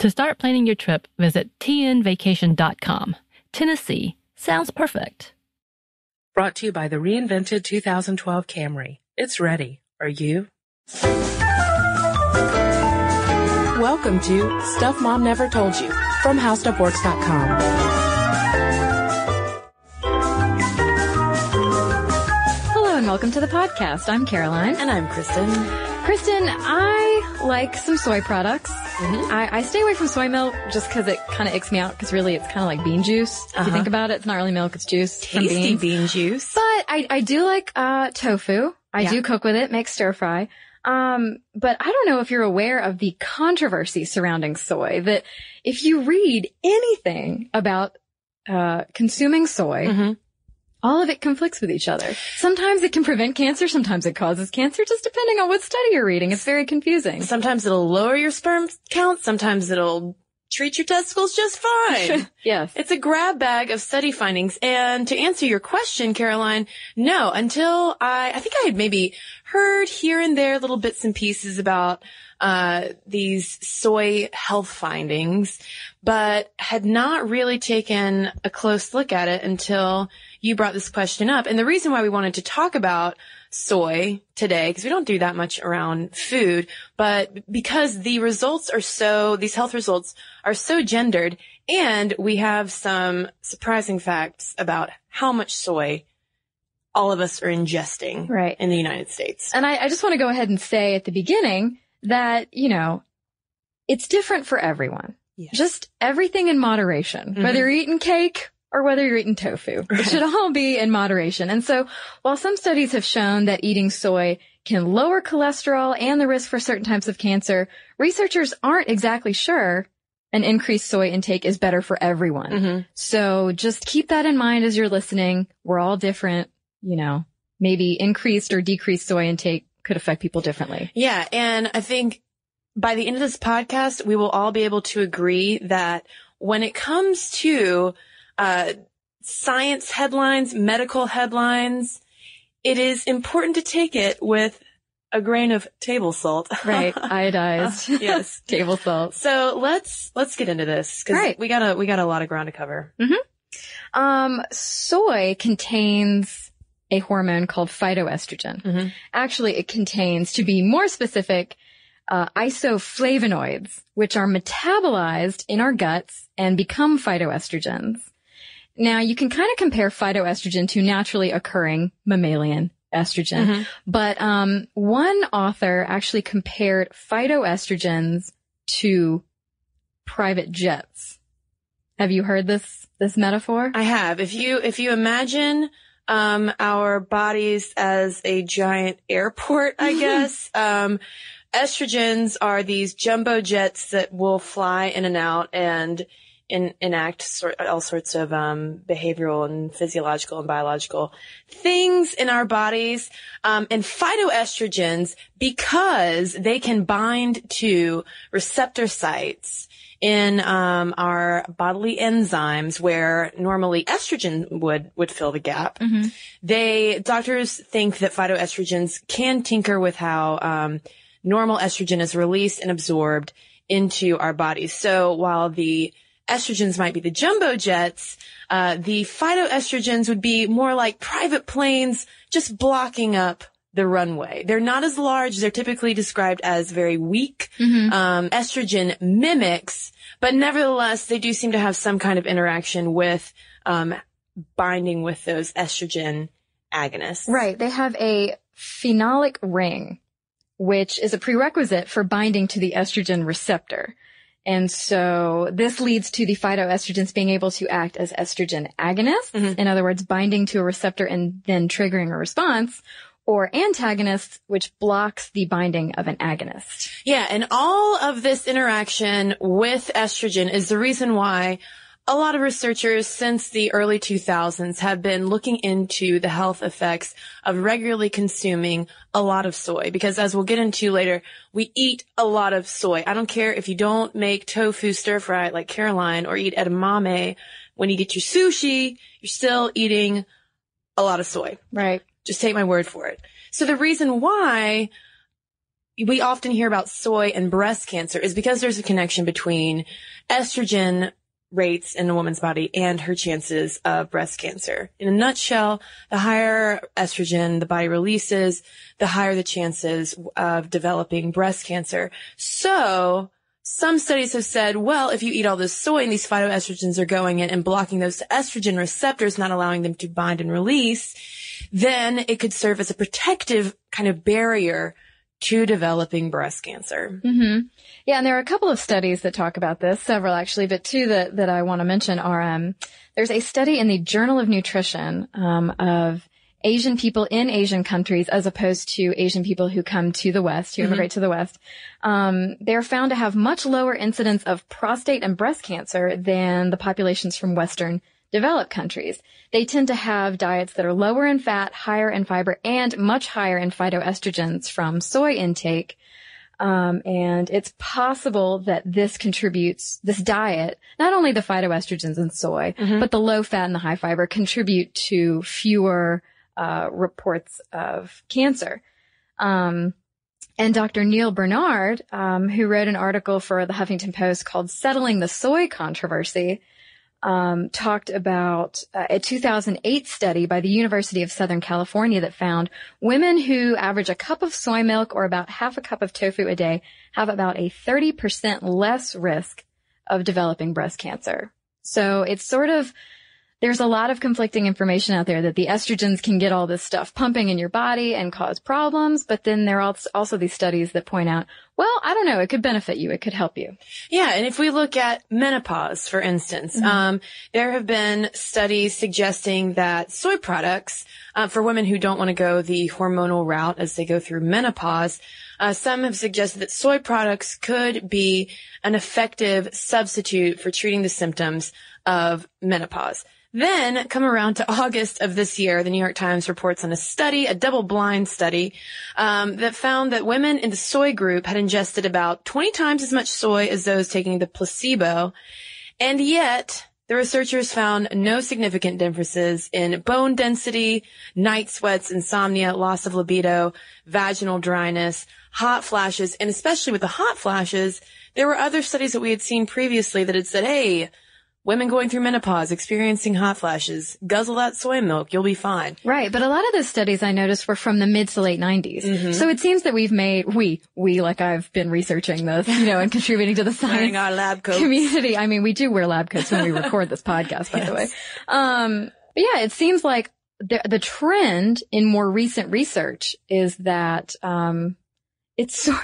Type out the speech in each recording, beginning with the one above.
To start planning your trip, visit tnvacation.com. Tennessee sounds perfect. Brought to you by the reinvented 2012 Camry. It's ready. Are you? Welcome to Stuff Mom Never Told You from HowStuffWorks.com. Hello and welcome to the podcast. I'm Caroline. And I'm Kristen. Kristen, I like some soy products. I, I stay away from soy milk just because it kind of icks me out because really it's kind of like bean juice. If you Uh-huh. think about it, it's not really milk, it's juice. from Tasty beans. bean juice. But I, I do like uh, tofu. I Yeah. do cook with it, make stir fry. Um, but I don't know if you're aware of the controversy surrounding soy. That if you read anything about uh, consuming soy, Mhm. All of it conflicts with each other. Sometimes it can prevent cancer, sometimes it causes cancer, just depending on what study you're reading. It's very confusing. Sometimes it'll lower your sperm count. Sometimes it'll treat your testicles just fine. yes. It's a grab bag of study findings. And to answer your question, Caroline, no, until I, I think I had maybe heard here and there little bits and pieces about, uh, these soy health findings, but had not really taken a close look at it until you brought this question up. And the reason why we wanted to talk about soy today, because we don't do that much around food, but because the results are so, these health results are so gendered and we have some surprising facts about how much soy all of us are ingesting Right. in the United States. And I, I just want to go ahead and say at the beginning that, you know, it's different for everyone. Yes. Just everything in moderation, mm-hmm. whether you're eating cake or whether you're eating tofu. It should all be in moderation. And so while some studies have shown that eating soy can lower cholesterol and the risk for certain types of cancer, researchers aren't exactly sure an increased soy intake is better for everyone. Mhm. So just keep that in mind as you're listening. We're all different, you know, maybe increased or decreased soy intake could affect people differently. Yeah. And I think by the end of this podcast, we will all be able to agree that when it comes to, uh, science headlines, medical headlines, it is important to take it with a grain of table salt. Right. Iodized. yes. Table salt. So let's, let's get into this because Right. we got a, we got a lot of ground to cover. Um, soy contains a hormone called phytoestrogen. Mhm. Actually, it contains, to be more specific, uh, isoflavonoids, which are metabolized in our guts and become phytoestrogens. Now, you can kind of compare phytoestrogen to naturally occurring mammalian estrogen, Mhm. but um, one author actually compared phytoestrogens to private jets. Have you heard this this metaphor? I have. If you if you imagine um, our bodies as a giant airport, I guess um, estrogens are these jumbo jets that will fly in and out and in, enact sort, all sorts of um, behavioral and physiological and biological things in our bodies. Um, and phytoestrogens, because they can bind to receptor sites in um, our bodily enzymes where normally estrogen would would fill the gap. They doctors think that phytoestrogens can tinker with how um, normal estrogen is released and absorbed into our bodies. So while the estrogens might be the jumbo jets, uh, the phytoestrogens would be more like private planes just blocking up the runway. They're not as large. They're typically described as very weak. Um, estrogen mimics, but nevertheless, they do seem to have some kind of interaction with um, binding with those estrogen agonists. Right. They have a phenolic ring, which is a prerequisite for binding to the estrogen receptor. And so this leads to the phytoestrogens being able to act as estrogen agonists. Mm-hmm. In other words, binding to a receptor and then triggering a response or antagonists, which blocks the binding of an agonist. Yeah, and all of this interaction with estrogen is the reason why a lot of researchers since the early 2000s have been looking into the health effects of regularly consuming a lot of soy because as we'll get into later, we eat a lot of soy. I don't care if you don't make tofu stir fry like Caroline or eat edamame. When you get your sushi, you're still eating a lot of soy. Right. Just take my word for it. So the reason why we often hear about soy and breast cancer is because there's a connection between estrogen rates in a woman's body and her chances of breast cancer. In a nutshell, the higher estrogen the body releases, the higher the chances of developing breast cancer. So, some studies have said, well, if you eat all this soy and these phytoestrogens are going in and blocking those estrogen receptors, not allowing them to bind and release, then it could serve as a protective kind of barrier to developing breast cancer. hmm Yeah, and there are a couple of studies that talk about this, several actually, but two that, that I want to mention are, um, there's a study in the Journal of Nutrition, um, of Asian people in Asian countries as opposed to Asian people who come to the West, who immigrate to the West. Um, they're found to have much lower incidence of prostate and breast cancer than the populations from Western developed countries. They tend to have diets that are lower in fat, higher in fiber, and much higher in phytoestrogens from soy intake. Um, and it's possible that this contributes, this diet, not only the phytoestrogens in soy, but the low fat and the high fiber contribute to fewer, uh, reports of cancer. Um, and Dr. Neal Barnard, um, who wrote an article for the Huffington Post called Settling the Soy Controversy, um, talked about uh, a 2008 study by the University of Southern California that found women who average a cup of soy milk or about half a cup of tofu a day have about a 30% less risk of developing breast cancer. So it's sort of, there's a lot of conflicting information out there that the estrogens can get all this stuff pumping in your body and cause problems, but then there are also these studies that point out, well, I don't know, it could benefit you, it could help you. Yeah, and if we look at menopause, for instance, um, there have been studies suggesting that soy products, uh, for women who don't want to go the hormonal route as they go through menopause, uh, some have suggested that soy products could be an effective substitute for treating the symptoms of menopause. Then come around to August of this year, the New York Times reports on a study, a double-blind study, um, that found that women in the soy group had ingested about 20 times as much soy as those taking the placebo, and yet the researchers found no significant differences in bone density, night sweats, insomnia, loss of libido, vaginal dryness, hot flashes, and especially with the hot flashes, there were other studies that we had seen previously that had said, hey, women going through menopause, experiencing hot flashes, guzzle that soy milk, you'll be fine. Right, but a lot of the studies I noticed were from the mid to late 90s. So it seems that we've made, we, we, like I've been researching this, you know, and contributing to the Wearing science our lab coats. community. I mean, we do wear lab coats when we record this podcast, by the way. Um, but yeah, it seems like the, the trend in more recent research is that, um, it sort,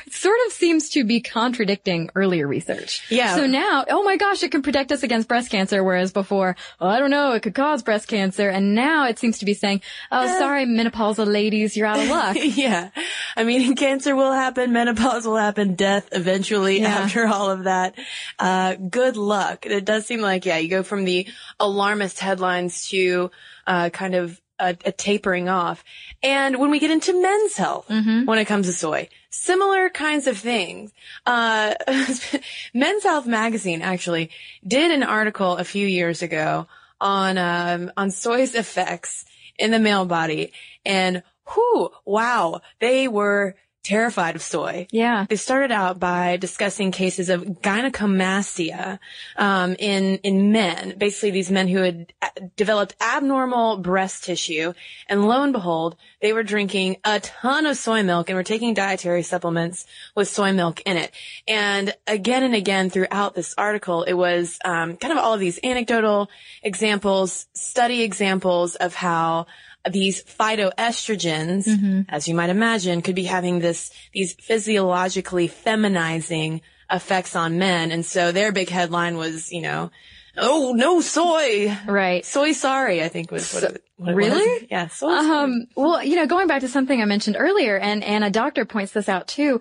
of seems to be contradicting earlier research. Yeah. So now, oh my gosh, it can protect us against breast cancer, whereas before, oh, I don't know, it could cause breast cancer. And now it seems to be saying, oh, sorry, menopausal ladies, you're out of luck. yeah. I mean, cancer will happen, menopause will happen, death eventually Yeah. after all of that. Uh, good luck. It does seem like, yeah, you go from the alarmist headlines to, uh, kind of a, a tapering off. And when we get into men's health, when it comes to soy, similar kinds of things. Uh, Men's Health magazine actually did an article a few years ago on, um, on soy's effects in the male body. And whoo, wow, they were terrified of soy. Yeah. They started out by discussing cases of gynecomastia um, in in men, basically these men who had uh, developed abnormal breast tissue, and lo and behold, they were drinking a ton of soy milk and were taking dietary supplements with soy milk in it. And again and again throughout this article, it was um, kind of all of these anecdotal examples, study examples of how these phytoestrogens, Mm-hmm. as you might imagine, could be having this, these physiologically feminizing effects on men. And so their big headline was, you know, oh, no soy. Right. Soy sorry, I think was what it, what it really? was. Yeah, soy sorry. Um, well, you know, going back to something I mentioned earlier, and, and a doctor points this out too,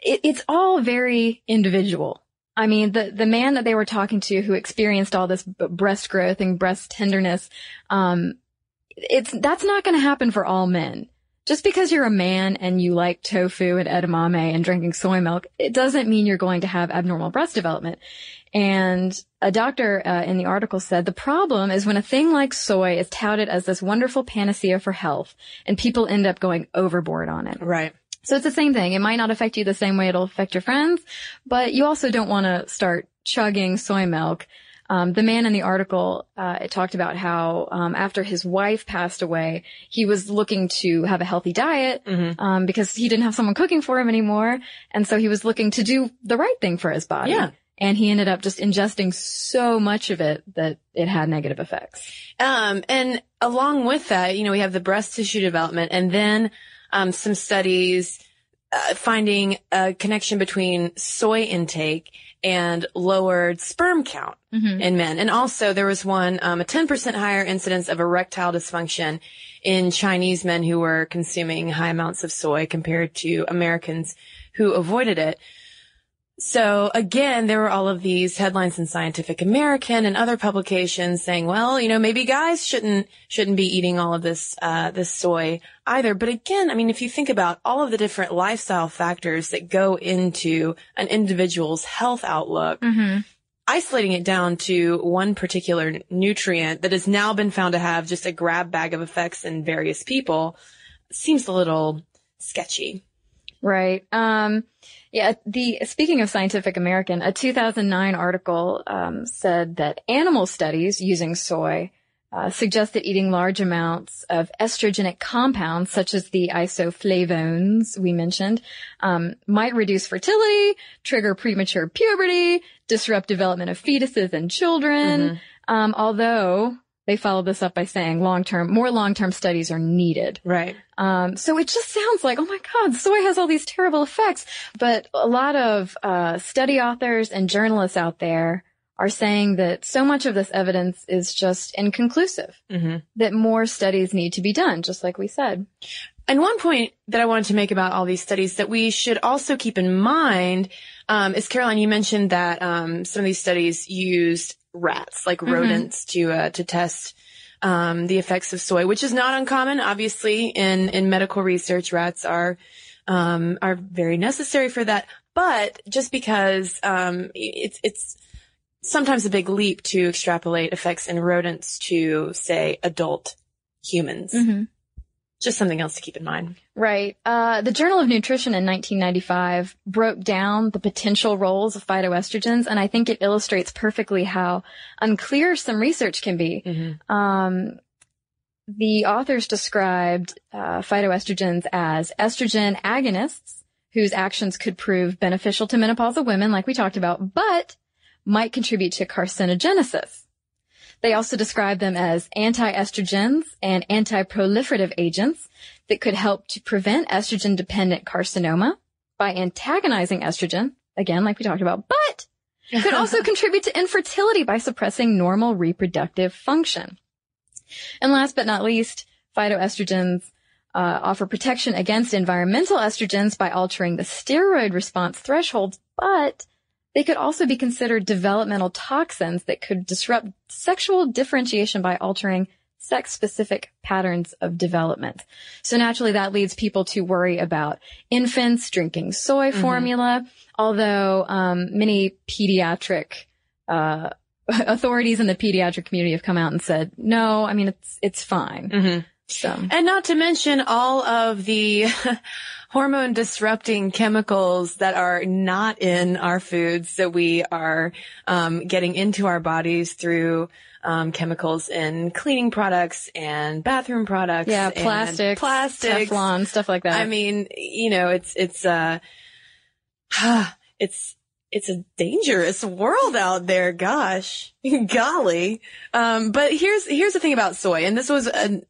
it, it's all very individual. I mean, the, the man that they were talking to who experienced all this b- breast growth and breast tenderness, um, it's, that's not going to happen for all men. Just because you're a man and you like tofu and edamame and drinking soy milk, it doesn't mean you're going to have abnormal breast development. And a doctor uh, in the article said the problem is when a thing like soy is touted as this wonderful panacea for health and people end up going overboard on it. right. So it's the same thing. It might not affect you the same way it'll affect your friends, but you also don't want to start chugging soy milk. Um, the man in the article uh, it talked about how um, after his wife passed away, he was looking to have a healthy diet um, because he didn't have someone cooking for him anymore, and so he was looking to do the right thing for his body. Yeah. And he ended up just ingesting so much of it that it had negative effects. Um, and along with that, you know, we have the breast tissue development and then um, some studies uh, finding a connection between soy intake and lowered sperm count in men. And also there was one, um, a 10% higher incidence of erectile dysfunction in Chinese men who were consuming high amounts of soy compared to Americans who avoided it. So again, there were all of these headlines in Scientific American and other publications saying, well, you know, maybe guys shouldn't, shouldn't be eating all of this, uh, this soy either. But again, I mean, if you think about all of the different lifestyle factors that go into an individual's health outlook, isolating it down to one particular nutrient that has now been found to have just a grab bag of effects in various people seems a little sketchy. Right. Um, yeah. The speaking of Scientific American, a 2009 article um, said that animal studies using soy uh, suggest that eating large amounts of estrogenic compounds, such as the isoflavones we mentioned, um, might reduce fertility, trigger premature puberty, disrupt development of fetuses and children. Um, although they followed this up by saying long-term, more long-term studies are needed. Right. Um, so it just sounds like, oh my God, soy has all these terrible effects. But a lot of uh, study authors and journalists out there are saying that so much of this evidence is just inconclusive, that more studies need to be done, just like we said. And one point that I wanted to make about all these studies that we should also keep in mind um, is, Caroline, you mentioned that um, some of these studies used rats, like rodents, to uh, to test um, the effects of soy, which is not uncommon. Obviously, in in medical research, rats are um, are very necessary for that. But just because um, it's it's sometimes a big leap to extrapolate effects in rodents to, say, adult humans. Just something else to keep in mind. Right. Uh, the Journal of Nutrition in 1995 broke down the potential roles of phytoestrogens, and I think it illustrates perfectly how unclear some research can be. Um, the authors described uh, phytoestrogens as estrogen agonists whose actions could prove beneficial to menopausal women, like we talked about, but might contribute to carcinogenesis. They also describe them as anti-estrogens and anti-proliferative agents that could help to prevent estrogen-dependent carcinoma by antagonizing estrogen, again, like we talked about, but could also contribute to infertility by suppressing normal reproductive function. And last but not least, phytoestrogens uh, offer protection against environmental estrogens by altering the steroid response thresholds, but they could also be considered developmental toxins that could disrupt sexual differentiation by altering sex-specific patterns of development. So naturally that leads people to worry about infants drinking soy formula, although um, many pediatric uh, authorities in the pediatric community have come out and said, no, I mean, it's, it's fine. So, And not to mention all of the hormone disrupting chemicals that are not in our foods that we are um, getting into our bodies through um, chemicals in cleaning products and bathroom products. yeah, plastics, plastics, Teflon, stuff like that. I mean, you know, it's it's uh, it's it's a dangerous world out there. Gosh, golly. Um, but here's here's the thing about soy, and this was a,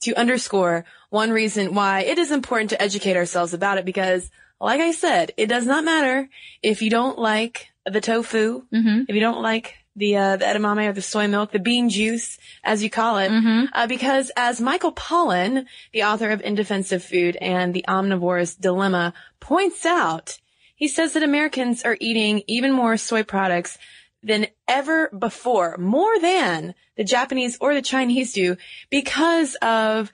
to underscore one reason why it is important to educate ourselves about it because, like I said, it does not matter if you don't like the tofu, Mhm. if you don't like the uh, the edamame or the soy milk, the bean juice, as you call it, Mhm. uh, because as Michael Pollan, the author of In Defense of Food and the Omnivore's Dilemma, points out, he says that Americans are eating even more soy products than ever before, more than the Japanese or the Chinese do, because of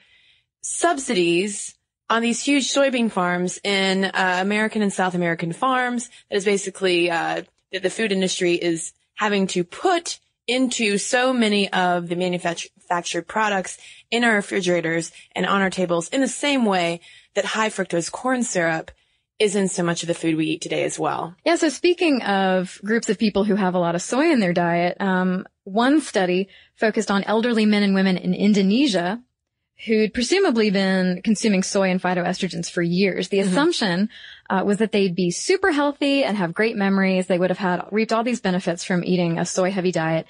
subsidies on these huge soybean farms in uh, American and South American farms. That is basically uh, that the food industry is having to put into so many of the manufactured products in our refrigerators and on our tables in the same way that high fructose corn syrup is in so much of the food we eat today as well. Yeah, so speaking of groups of people who have a lot of soy in their diet, um, one study focused on elderly men and women in Indonesia who'd presumably been consuming soy and phytoestrogens for years. The assumption uh, was that they'd be super healthy and have great memories. They would have had reaped all these benefits from eating a soy heavy diet.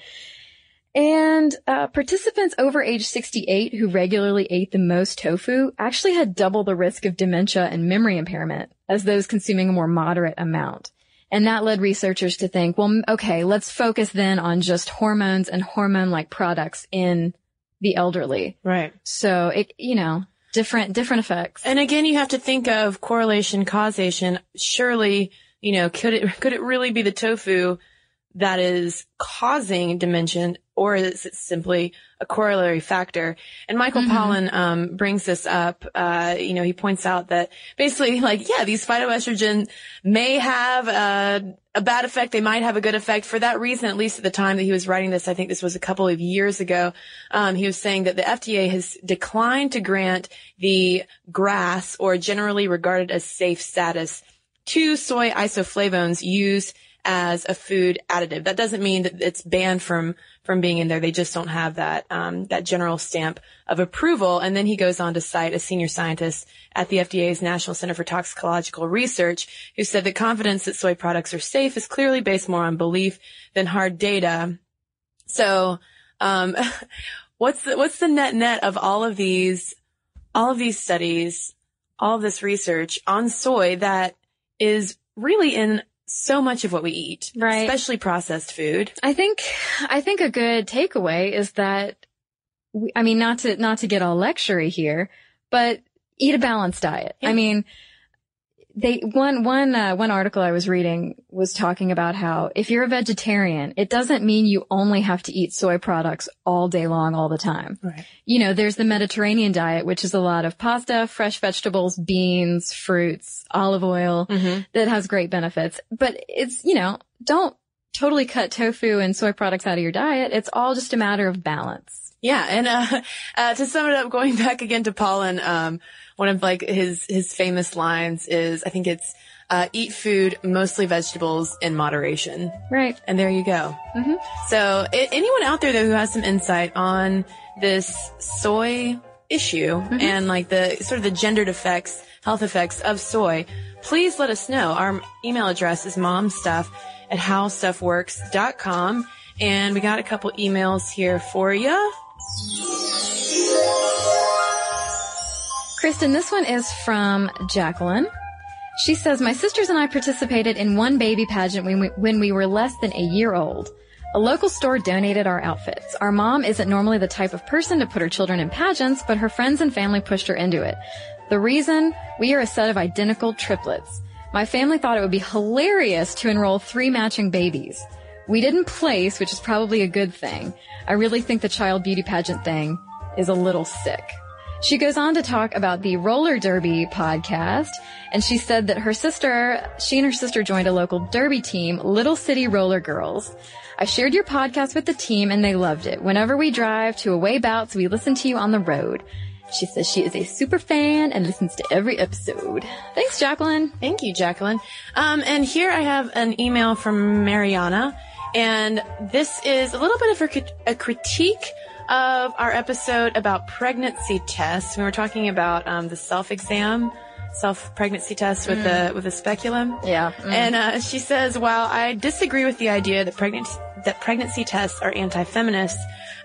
And uh, participants over age 68 who regularly ate the most tofu actually had double the risk of dementia and memory impairment as those consuming a more moderate amount. And that led researchers to think, well, okay, let's focus then on just hormones and hormone-like products in the elderly. Right. So it, you know, different, different effects. And again, you have to think of correlation, causation. Surely, you know, could it, could it really be the tofu that is causing dementia or is it simply a corollary factor? And Michael Pollan, um, brings this up. Uh, you know, he points out that basically like, yeah, these phytoestrogen may have a, a bad effect. They might have a good effect for that reason, at least at the time that he was writing this. I think this was a couple of years ago. Um, he was saying that the FDA has declined to grant the GRAS or generally regarded as safe status to soy isoflavones used as a food additive. That doesn't mean that it's banned from from being in there. They just don't have that um, that general stamp of approval. And then he goes on to cite a senior scientist at the FDA's National Center for Toxicological Research who said that confidence that soy products are safe is clearly based more on belief than hard data. So, um, what's the, what's the net net of all of these all of these studies, all of this research on soy that is really in so much of what we eat, Right. Especially processed food. I think, I think a good takeaway is that, we, I mean, not to, not to get all lectury here, but eat a balanced diet. Yeah. I mean, they, one, one, uh, one article I was reading was talking about how if you're a vegetarian, it doesn't mean you only have to eat soy products all day long, all the time. Right. You know, there's the Mediterranean diet, which is a lot of pasta, fresh vegetables, beans, fruits, olive oil Mm-hmm. that has great benefits. But it's, you know, don't totally cut tofu and soy products out of your diet. It's all just a matter of balance. Yeah, and uh, uh, to sum it up, going back again to Pollan, um, one of like his his famous lines is, I think it's, uh, "Eat food, mostly vegetables, in moderation." Right. And there you go. Mhm. So, anyone out there though who has some insight on this soy issue and like the sort of the gendered effects, health effects of soy, please let us know. Our email address is momstuff at howstuffworks.com. And we got a couple emails here for you. Kristen, this one is from Jacqueline. She says, My sisters and I participated in one baby pageant when we, when we were less than a year old. A local store donated our outfits. Our mom isn't normally the type of person to put her children in pageants, but her friends and family pushed her into it. The reason? We are a set of identical triplets. My family thought it would be hilarious to enroll three matching babies. We didn't place, which is probably a good thing. I really think the child beauty pageant thing is a little sick. She goes on to talk about the roller derby podcast, and she said that her sister, she and her sister joined a local derby team, Little City Roller Girls. I shared your podcast with the team and they loved it. Whenever we drive to away bouts, we listen to you on the road. She says she is a super fan and listens to every episode. Thanks, Jacqueline. Thank you, Jacqueline. Um, and here I have an email from Mariana, and this is a little bit of a, a critique of our episode about pregnancy tests. We were talking about um, the self-exam, self-pregnancy test with the with the speculum. Yeah. Mm. And uh, she says, while I disagree with the idea that pregnancy that pregnancy tests are anti-feminist,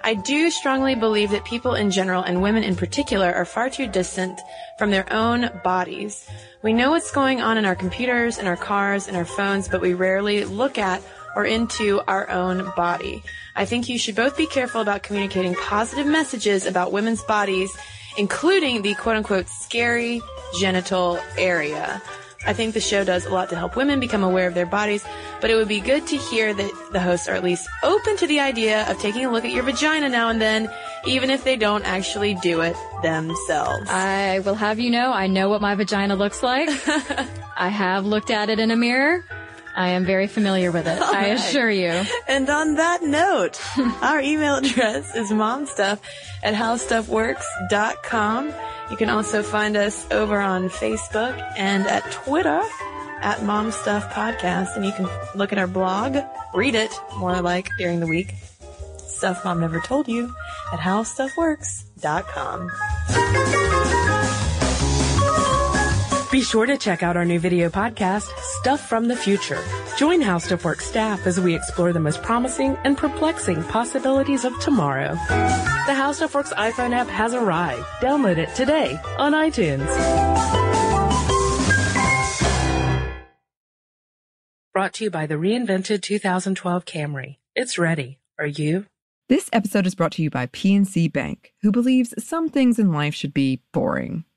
I do strongly believe that people in general and women in particular are far too distant from their own bodies. We know what's going on in our computers, in our cars, in our phones, but we rarely look at or into our own body. I think you should both be careful about communicating positive messages about women's bodies, including the quote unquote scary genital area. I think the show does a lot to help women become aware of their bodies, but it would be good to hear that the hosts are at least open to the idea of taking a look at your vagina now and then, even if they don't actually do it themselves. I will have you know, I know what my vagina looks like. I have looked at it in a mirror. I am very familiar with it. I assure you. And on that note, our email address is momstuff at howstuffworks.com. You can also find us over on Facebook and at Twitter at Momstuff Podcast. And you can look at our blog, read it more like during the week. Stuff Mom Never Told You at howstuffworks.com. Be sure to check out our new video podcast, Stuff from the Future. Join How Stuff Works staff as we explore the most promising and perplexing possibilities of tomorrow. The How Stuff Works iPhone app has arrived. Download it today on iTunes. Brought to you by the reinvented 2012 Camry. It's ready. Are you? This episode is brought to you by PNC Bank, who believes some things in life should be boring,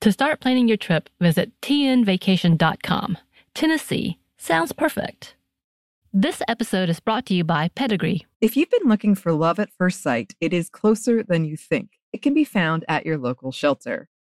To start planning your trip, visit tnvacation.com. Tennessee sounds perfect. This episode is brought to you by Pedigree. If you've been looking for love at first sight, it is closer than you think. It can be found at your local shelter.